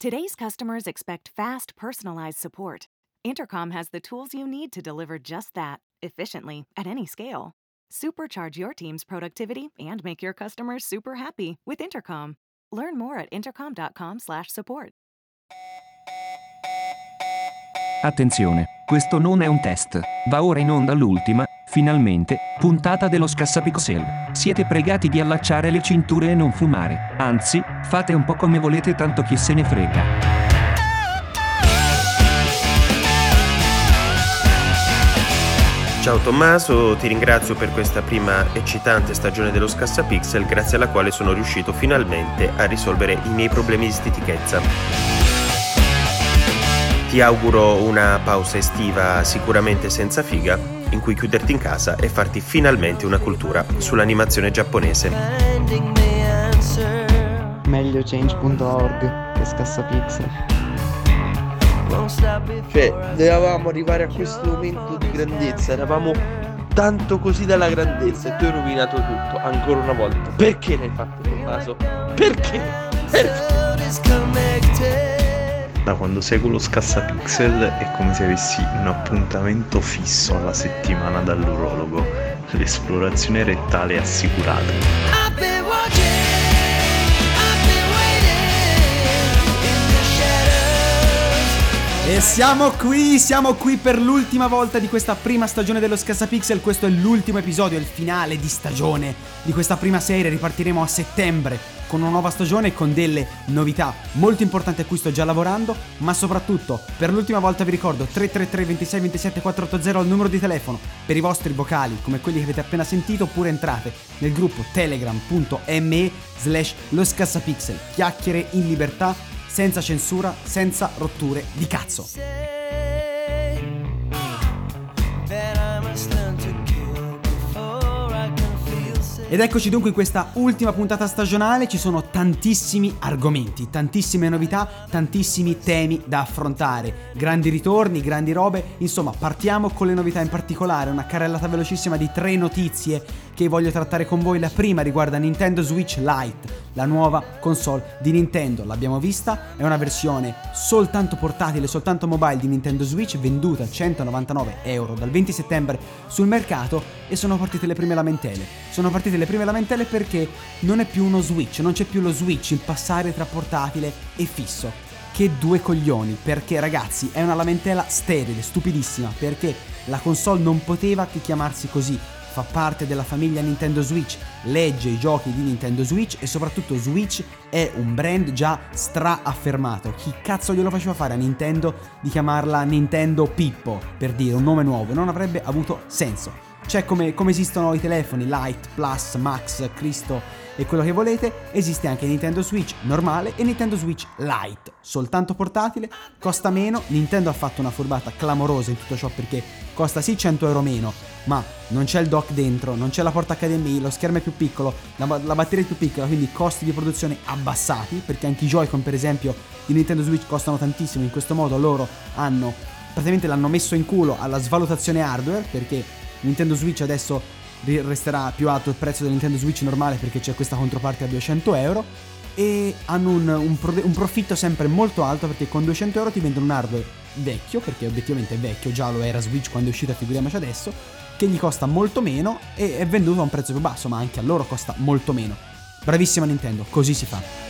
Today's customers expect fast, personalized support. Intercom has the tools you need to deliver just that, efficiently, at any scale. Supercharge your team's productivity and make your customers super happy with Intercom. Learn more at intercom.com/support. Attenzione, questo non è un test. Va ora in onda l'ultima, finalmente, puntata dello Scassapixel. Siete pregati di allacciare le cinture e non fumare. Anzi, fate un po' come volete tanto chi se ne frega. Ciao Tommaso, ti ringrazio per questa prima eccitante stagione dello Scassapixel grazie alla quale sono riuscito finalmente a risolvere i miei problemi di stitichezza. Ti auguro una pausa estiva sicuramente senza figa, in cui chiuderti in casa e farti finalmente una cultura sull'animazione giapponese. Meglio change.org che scassapixel. Cioè, dovevamo arrivare a questo momento di grandezza, eravamo tanto così dalla grandezza e tu hai rovinato tutto, ancora una volta. Perché l'hai fatto Tommaso? Perché? Perché? Da quando seguo lo scassapixel è come se avessi un appuntamento fisso alla settimana dall'urologo. L'esplorazione rettale è assicurata. E siamo qui, siamo qui per l'ultima volta di questa prima stagione dello Scassapixel. Questo è l'ultimo episodio, il finale di stagione di questa prima serie. Ripartiremo a settembre con una nuova stagione e con delle novità molto importanti a cui sto già lavorando. Ma soprattutto, per l'ultima volta vi ricordo 333 26 27 480 il numero di telefono per i vostri vocali come quelli che avete appena sentito. Oppure entrate nel gruppo telegram.me slash lo Scassapixel. Chiacchiere in libertà senza censura, senza rotture di cazzo. Ed eccoci dunque in questa ultima puntata stagionale, ci sono tantissimi argomenti, tantissime novità, tantissimi temi da affrontare, grandi ritorni, grandi robe, insomma partiamo con le novità in particolare, una carrellata velocissima di tre notizie che voglio trattare con voi. La prima riguarda Nintendo Switch Lite, la nuova console di Nintendo, l'abbiamo vista, è una versione soltanto portatile, soltanto mobile di Nintendo Switch, venduta a 199 euro dal 20 settembre sul mercato e sono partite le prime lamentele. Sono partite le prime lamentele perché non è più uno Switch, non c'è più lo Switch, il passare tra portatile e fisso. Che due coglioni, perché ragazzi è una lamentela sterile, stupidissima, perché la console non poteva che chiamarsi così, fa parte della famiglia Nintendo Switch, legge i giochi di Nintendo Switch e soprattutto Switch è un brand già stra-affermato. Chi cazzo glielo faceva fare a Nintendo di chiamarla Nintendo Pippo, per dire un nome nuovo? Non avrebbe avuto senso. C'è come, come esistono i telefoni Lite, Plus, Max, Cristo e quello che volete, esiste anche Nintendo Switch normale e Nintendo Switch Lite, soltanto portatile, costa meno, Nintendo ha fatto una furbata clamorosa in tutto ciò perché costa sì 100 euro meno, ma non c'è il dock dentro, non c'è la porta HDMI, lo schermo è più piccolo, la, la batteria è più piccola, quindi costi di produzione abbassati, perché anche i Joy-Con per esempio di Nintendo Switch costano tantissimo, in questo modo loro hanno praticamente l'hanno messo in culo alla svalutazione hardware perché Nintendo Switch adesso resterà più alto il prezzo del Nintendo Switch normale perché c'è questa controparte a 200 euro. E hanno un, un, pro, un, profitto sempre molto alto perché con 200 euro ti vendono un hardware vecchio perché obiettivamente è vecchio, già lo era Switch quando è uscita, figuriamoci adesso che gli costa molto meno e è venduto a un prezzo più basso ma anche a loro costa molto meno. Bravissima Nintendo, così si fa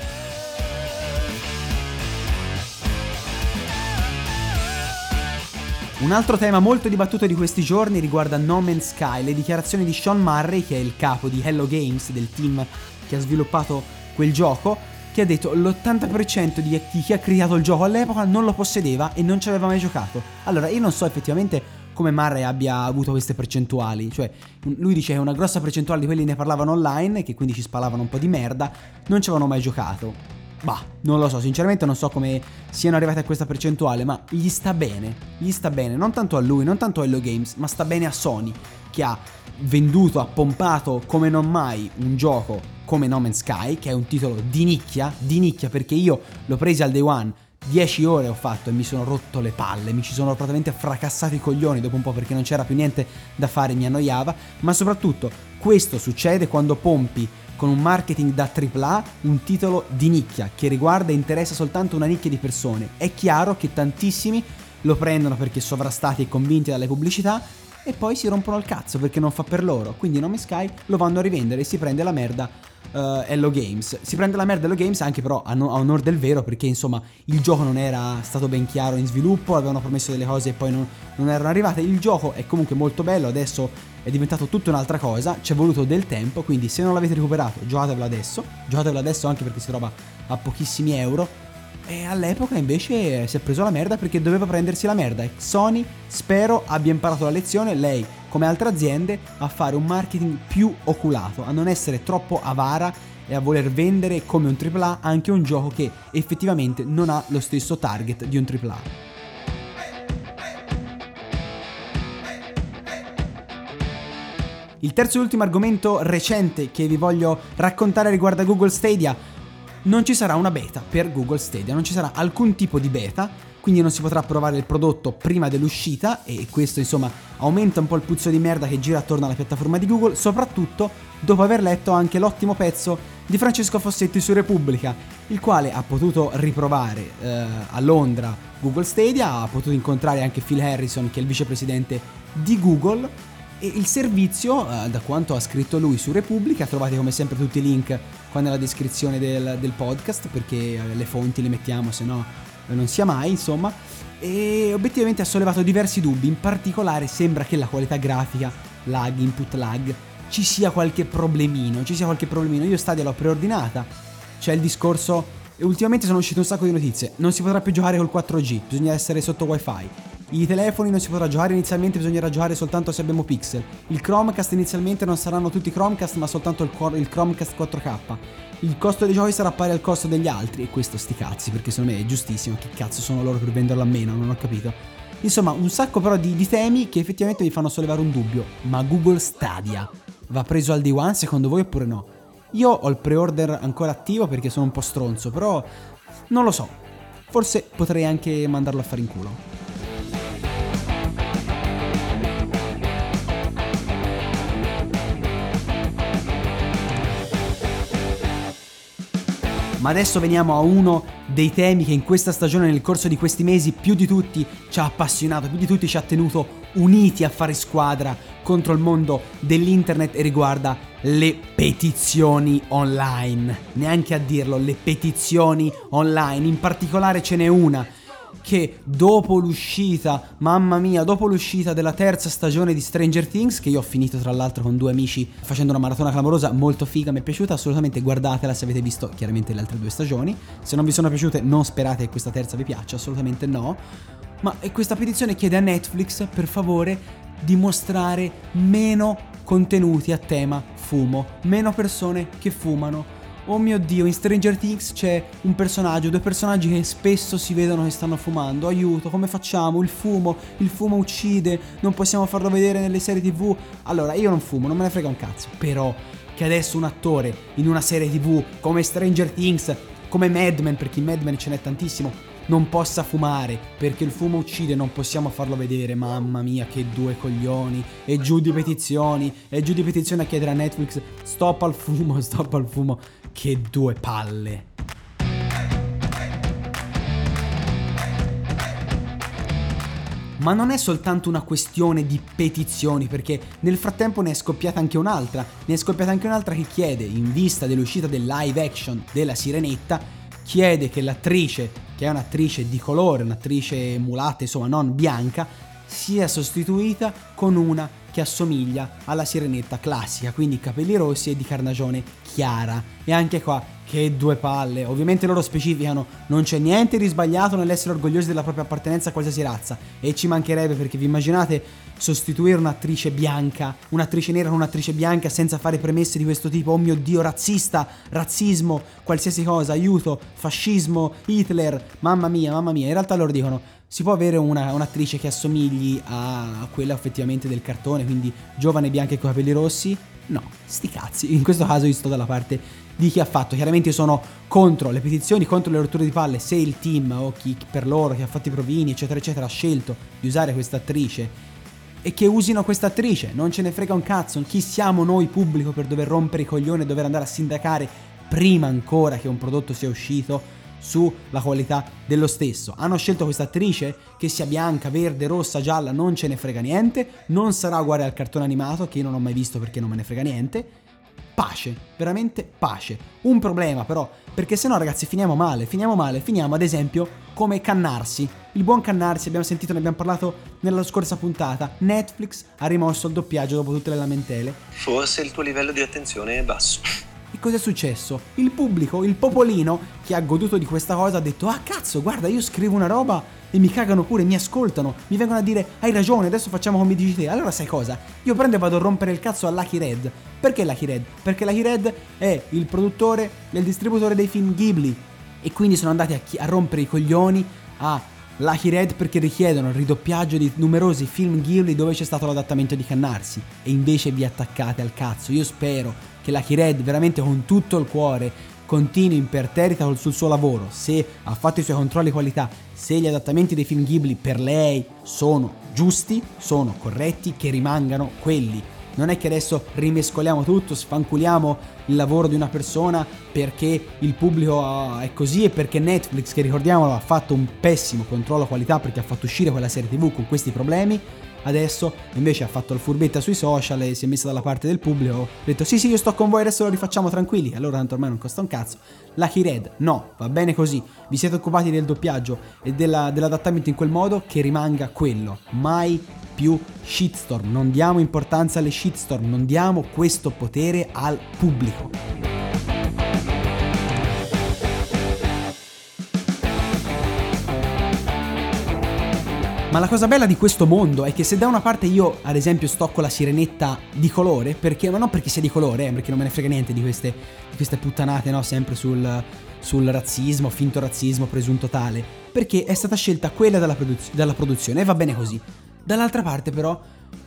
Un altro tema molto dibattuto di questi giorni riguarda No Man's Sky, le dichiarazioni di Sean Murray, che è il capo di Hello Games, del team che ha sviluppato quel gioco, che ha detto l'80% di chi ha creato il gioco all'epoca non lo possedeva e non ci aveva mai giocato. Allora, io non so effettivamente come Murray abbia avuto queste percentuali, cioè lui dice che una grossa percentuale di quelli ne parlavano online, che quindi ci spalavano un po' di merda, non ci avevano mai giocato. Bah, non lo so, sinceramente non so come siano arrivati a questa percentuale, ma gli sta bene, gli sta bene, non tanto a lui, non tanto a Hello Games, ma sta bene a Sony, che ha venduto, ha pompato come non mai un gioco come No Man's Sky, che è un titolo di nicchia, di nicchia perché io l'ho preso al day one, 10 ore ho fatto e mi sono rotto le palle, mi ci sono praticamente fracassato i coglioni dopo un po' perché non c'era più niente da fare, mi annoiava, ma soprattutto questo succede quando pompi con un marketing da AAA un titolo di nicchia che riguarda e interessa soltanto una nicchia di persone. È chiaro che tantissimi lo prendono perché sovrastati e convinti dalle pubblicità e poi si rompono il cazzo perché non fa per loro. Quindi Nome Sky lo vanno a rivendere e si prende la merda uh, Hello Games. Si prende la merda Hello Games anche però a, no- a, onor del vero perché insomma il gioco non era stato ben chiaro in sviluppo, avevano promesso delle cose e poi non, non erano arrivate. Il gioco è comunque molto bello, adesso è diventato tutta un'altra cosa, ci è voluto del tempo, quindi se non l'avete recuperato giocatevelo adesso, giocatevelo adesso anche perché si trova a pochissimi euro e all'epoca invece si è preso la merda perché doveva prendersi la merda. E Sony spero abbia imparato la lezione, lei come altre aziende, a fare un marketing più oculato, a non essere troppo avara e a voler vendere come un AAA anche un gioco che effettivamente non ha lo stesso target di un AAA. Il terzo e ultimo argomento recente che vi voglio raccontare riguarda Google Stadia non ci sarà una beta per Google Stadia, non ci sarà alcun tipo di beta, quindi non si potrà provare il prodotto prima dell'uscita e questo insomma aumenta un po' il puzzo di merda che gira attorno alla piattaforma di Google, soprattutto dopo aver letto anche l'ottimo pezzo di Francesco Fossetti su Repubblica, il quale ha potuto riprovare eh, a Londra Google Stadia, ha potuto incontrare anche Phil Harrison che è il vicepresidente di Google e il servizio, eh, da quanto ha scritto lui su Repubblica, trovate come sempre tutti i link qua nella descrizione del, del podcast perché eh, le fonti le mettiamo, se no eh, non sia mai, insomma. E obiettivamente ha sollevato diversi dubbi, in particolare sembra che la qualità grafica, lag, input lag, ci sia qualche problemino, ci sia qualche problemino. Io Stadia l'ho preordinata, c'è il discorso e ultimamente sono uscite un sacco di notizie. Non si potrà più giocare col 4G, bisogna essere sotto wifi. I telefoni non si potrà giocare inizialmente, bisognerà giocare soltanto se abbiamo pixel. Il Chromecast inizialmente non saranno tutti Chromecast, ma soltanto il, il Chromecast 4K. Il costo dei giochi sarà pari al costo degli altri. E questo sti cazzi, perché secondo me è giustissimo. Che cazzo sono loro per venderlo a meno? Non ho capito. Insomma, un sacco però di, di temi che effettivamente vi fanno sollevare un dubbio. Ma Google Stadia va preso al day one secondo voi oppure no? Io ho il pre-order ancora attivo perché sono un po' stronzo, però non lo so. Forse potrei anche mandarlo a fare in culo. Ma adesso veniamo a uno dei temi che in questa stagione, nel corso di questi mesi, più di tutti ci ha appassionato, più di tutti ci ha tenuto uniti a fare squadra contro il mondo dell'internet e riguarda le petizioni online. Neanche a dirlo, le petizioni online. In particolare ce n'è una che dopo l'uscita, mamma mia, dopo l'uscita della terza stagione di Stranger Things, che io ho finito tra l'altro con due amici facendo una maratona clamorosa, molto figa, mi è piaciuta, assolutamente guardatela se avete visto chiaramente le altre due stagioni. Se non vi sono piaciute non sperate che questa terza vi piaccia, assolutamente no. Ma questa petizione chiede a Netflix, per favore, di mostrare meno contenuti a tema fumo, meno persone che fumano Oh mio dio, in Stranger Things c'è un personaggio, due personaggi che spesso si vedono che stanno fumando. Aiuto, come facciamo? Il fumo, il fumo uccide, non possiamo farlo vedere nelle serie TV. Allora, io non fumo, non me ne frega un cazzo. Però che adesso un attore in una serie TV come Stranger Things, come Mad Men, perché in Mad Men ce n'è tantissimo, non possa fumare perché il fumo uccide, non possiamo farlo vedere. Mamma mia, che due coglioni. E giù di petizioni, e giù di petizioni a chiedere a Netflix: stop al fumo, stop al fumo. Che due palle. Ma non è soltanto una questione di petizioni, perché nel frattempo ne è scoppiata anche un'altra. Ne è scoppiata anche un'altra che chiede, in vista dell'uscita del live action della Sirenetta, chiede che l'attrice, che è un'attrice di colore, un'attrice mulatta, insomma non bianca, sia sostituita con una che assomiglia alla sirenetta classica, quindi capelli rossi e di carnagione chiara. E anche qua, che due palle. Ovviamente loro specificano, non c'è niente di sbagliato nell'essere orgogliosi della propria appartenenza a qualsiasi razza. E ci mancherebbe perché vi immaginate sostituire un'attrice bianca, un'attrice nera con un'attrice bianca senza fare premesse di questo tipo, oh mio dio, razzista, razzismo, qualsiasi cosa, aiuto, fascismo, Hitler, mamma mia, mamma mia. In realtà loro dicono si può avere una, un'attrice che assomigli a quella effettivamente del cartone, quindi giovane, bianca e con capelli rossi? No, sti cazzi. In questo caso io sto dalla parte di chi ha fatto. Chiaramente io sono contro le petizioni, contro le rotture di palle. Se il team o chi per loro che ha fatto i provini, eccetera, eccetera, ha scelto di usare questa attrice e che usino questa attrice, non ce ne frega un cazzo, chi siamo noi pubblico per dover rompere i coglioni e dover andare a sindacare prima ancora che un prodotto sia uscito sulla qualità dello stesso. Hanno scelto questa attrice che sia bianca, verde, rossa, gialla, non ce ne frega niente, non sarà uguale al cartone animato che io non ho mai visto perché non me ne frega niente. Pace, veramente pace. Un problema però, perché se no ragazzi finiamo male, finiamo male, finiamo ad esempio come Cannarsi. Il buon Cannarsi, abbiamo sentito, ne abbiamo parlato nella scorsa puntata, Netflix ha rimosso il doppiaggio dopo tutte le lamentele. Forse il tuo livello di attenzione è basso. E cosa è successo? Il pubblico, il popolino che ha goduto di questa cosa ha detto ah cazzo guarda io scrivo una roba e mi cagano pure, mi ascoltano, mi vengono a dire hai ragione adesso facciamo come dici te. Allora sai cosa? Io prendo e vado a rompere il cazzo a Lucky Red. Perché Lucky Red? Perché Lucky Red è il produttore e il distributore dei film Ghibli e quindi sono andati a, chi- a rompere i coglioni a Lucky Red perché richiedono il ridoppiaggio di numerosi film Ghibli dove c'è stato l'adattamento di Cannarsi e invece vi attaccate al cazzo. Io spero che Lucky Red veramente con tutto il cuore continui imperterrita sul suo lavoro, se ha fatto i suoi controlli qualità, se gli adattamenti dei film Ghibli per lei sono giusti, sono corretti, che rimangano quelli. Non è che adesso rimescoliamo tutto, sfanculiamo il lavoro di una persona perché il pubblico è così e perché Netflix, che ricordiamolo, ha fatto un pessimo controllo qualità perché ha fatto uscire quella serie TV con questi problemi Adesso invece ha fatto il furbetta sui social e si è messa dalla parte del pubblico. Ha detto sì sì io sto con voi, adesso lo rifacciamo tranquilli. Allora tanto ormai non costa un cazzo. Lucky Red, no, va bene così. Vi siete occupati del doppiaggio e della, dell'adattamento in quel modo che rimanga quello. Mai più shitstorm. Non diamo importanza alle shitstorm, non diamo questo potere al pubblico. Ma la cosa bella di questo mondo è che se da una parte io, ad esempio, stocco la sirenetta di colore, perché, ma non perché sia di colore, eh, perché non me ne frega niente di queste, di queste puttanate, no? Sempre sul, sul razzismo, finto razzismo, presunto tale, perché è stata scelta quella dalla, produz- dalla produzione e va bene così. Dall'altra parte, però,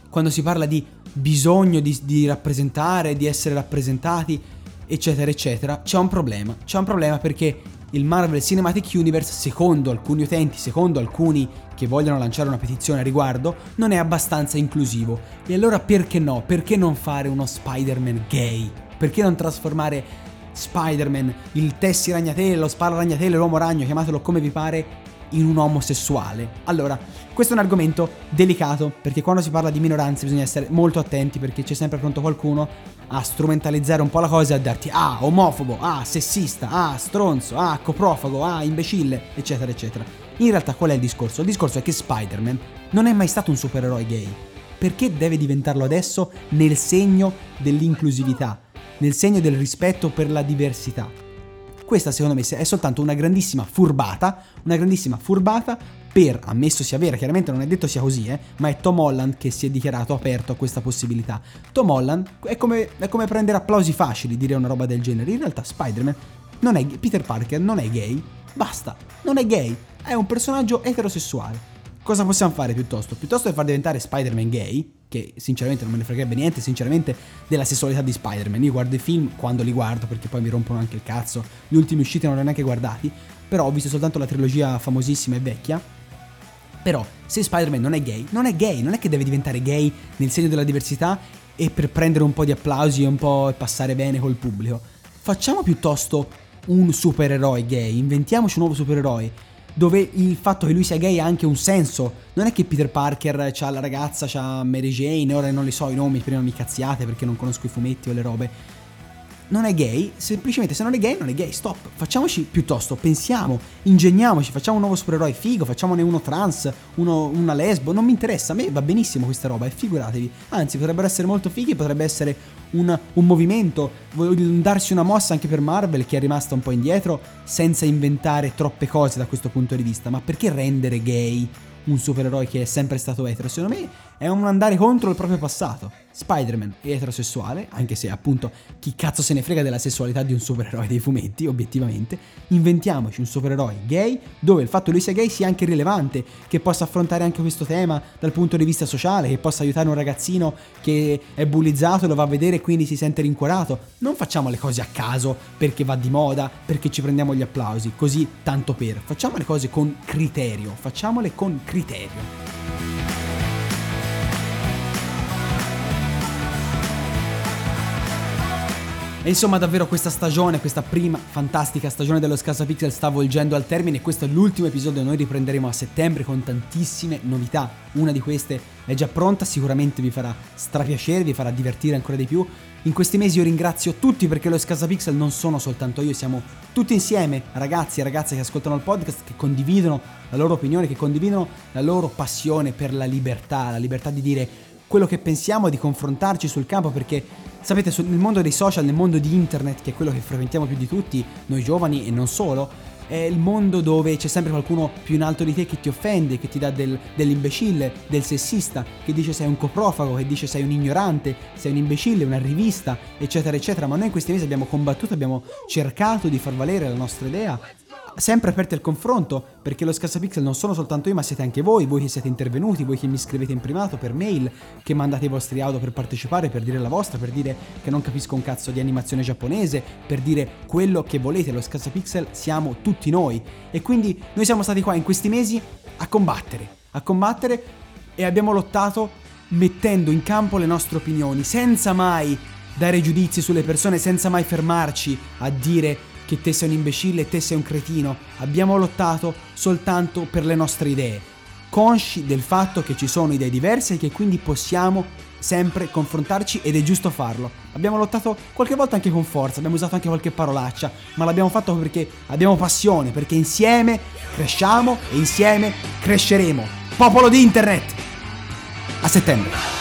quando si parla di bisogno di, di rappresentare, di essere rappresentati, eccetera, eccetera, c'è un problema. C'è un problema perché il Marvel Cinematic Universe, secondo alcuni utenti, secondo alcuni che vogliono lanciare una petizione a riguardo, non è abbastanza inclusivo. E allora perché no? Perché non fare uno Spider-Man gay? Perché non trasformare Spider-Man, il Tessi Ragnatele, lo Sparo Ragnatele, l'Uomo Ragno, chiamatelo come vi pare, in un omosessuale? Allora, questo è un argomento delicato perché quando si parla di minoranze bisogna essere molto attenti perché c'è sempre pronto qualcuno a strumentalizzare un po' la cosa e a darti ah omofobo, ah sessista, ah stronzo, ah coprofago, ah imbecille, eccetera eccetera. In realtà qual è il discorso? Il discorso è che Spider-Man non è mai stato un supereroe gay. Perché deve diventarlo adesso nel segno dell'inclusività, nel segno del rispetto per la diversità? Questa secondo me è soltanto una grandissima furbata, una grandissima furbata per, ammesso sia vera, chiaramente non è detto sia così, eh, ma è Tom Holland che si è dichiarato aperto a questa possibilità. Tom Holland è come, è come prendere applausi facili dire una roba del genere. In realtà Spider-Man non è Peter Parker non è gay, basta, non è gay, è un personaggio eterosessuale. Cosa possiamo fare piuttosto? Piuttosto che far diventare Spider-Man gay, che sinceramente non me ne fregherebbe niente, sinceramente, della sessualità di Spider-Man. Io guardo i film quando li guardo, perché poi mi rompono anche il cazzo. Gli ultimi usciti non li ho neanche guardati, però ho visto soltanto la trilogia famosissima e vecchia, però, se Spider-Man non è gay, non è gay, non è che deve diventare gay nel segno della diversità e per prendere un po' di applausi e un po' passare bene col pubblico. Facciamo piuttosto un supereroe gay, inventiamoci un nuovo supereroe dove il fatto che lui sia gay ha anche un senso. Non è che Peter Parker ha la ragazza, ha Mary Jane, ora non li so i nomi, prima mi cazziate perché non conosco i fumetti o le robe non è gay, semplicemente se non è gay non è gay, stop. Facciamoci piuttosto, pensiamo, ingegniamoci, facciamo un nuovo supereroe figo, facciamone uno trans, uno, una lesbo, non mi interessa, a me va benissimo questa roba e figuratevi. Anzi, potrebbero essere molto fighi, potrebbe essere un, un movimento, darsi una mossa anche per Marvel che è rimasta un po' indietro senza inventare troppe cose da questo punto di vista, ma perché rendere gay un supereroe che è sempre stato etero? Secondo me è un andare contro il proprio passato. Spider-Man è eterosessuale, anche se appunto chi cazzo se ne frega della sessualità di un supereroe dei fumetti, obiettivamente. Inventiamoci un supereroe gay dove il fatto che lui sia gay sia anche rilevante, che possa affrontare anche questo tema dal punto di vista sociale, che possa aiutare un ragazzino che è bullizzato e lo va a vedere e quindi si sente rincuorato. Non facciamo le cose a caso perché va di moda, perché ci prendiamo gli applausi, così tanto per. Facciamo le cose con criterio, facciamole con criterio. E insomma davvero questa stagione, questa prima fantastica stagione dello Scassa Pixel sta volgendo al termine e questo è l'ultimo episodio, noi riprenderemo a settembre con tantissime novità. Una di queste è già pronta, sicuramente vi farà strapiacere, vi farà divertire ancora di più. In questi mesi io ringrazio tutti perché lo Scasa Pixel non sono soltanto io, siamo tutti insieme, ragazzi e ragazze che ascoltano il podcast, che condividono la loro opinione, che condividono la loro passione per la libertà, la libertà di dire quello che pensiamo, di confrontarci sul campo perché sapete nel mondo dei social, nel mondo di internet che è quello che frequentiamo più di tutti, noi giovani e non solo, è il mondo dove c'è sempre qualcuno più in alto di te che ti offende, che ti dà del, dell'imbecille, del sessista, che dice sei un coprofago, che dice sei un ignorante, sei un imbecille, una rivista, eccetera, eccetera. Ma noi in questi mesi abbiamo combattuto, abbiamo cercato di far valere la nostra idea sempre aperti al confronto, perché lo Scassapixel non sono soltanto io, ma siete anche voi, voi che siete intervenuti, voi che mi scrivete in privato per mail, che mandate i vostri audio per partecipare, per dire la vostra, per dire che non capisco un cazzo di animazione giapponese, per dire quello che volete, lo Scassapixel siamo tutti noi. E quindi noi siamo stati qua in questi mesi a combattere, a combattere e abbiamo lottato mettendo in campo le nostre opinioni, senza mai dare giudizi sulle persone, senza mai fermarci a dire che te sei un imbecille e te sei un cretino, abbiamo lottato soltanto per le nostre idee, consci del fatto che ci sono idee diverse e che quindi possiamo sempre confrontarci ed è giusto farlo. Abbiamo lottato qualche volta anche con forza, abbiamo usato anche qualche parolaccia, ma l'abbiamo fatto perché abbiamo passione, perché insieme cresciamo e insieme cresceremo. Popolo di internet! A settembre!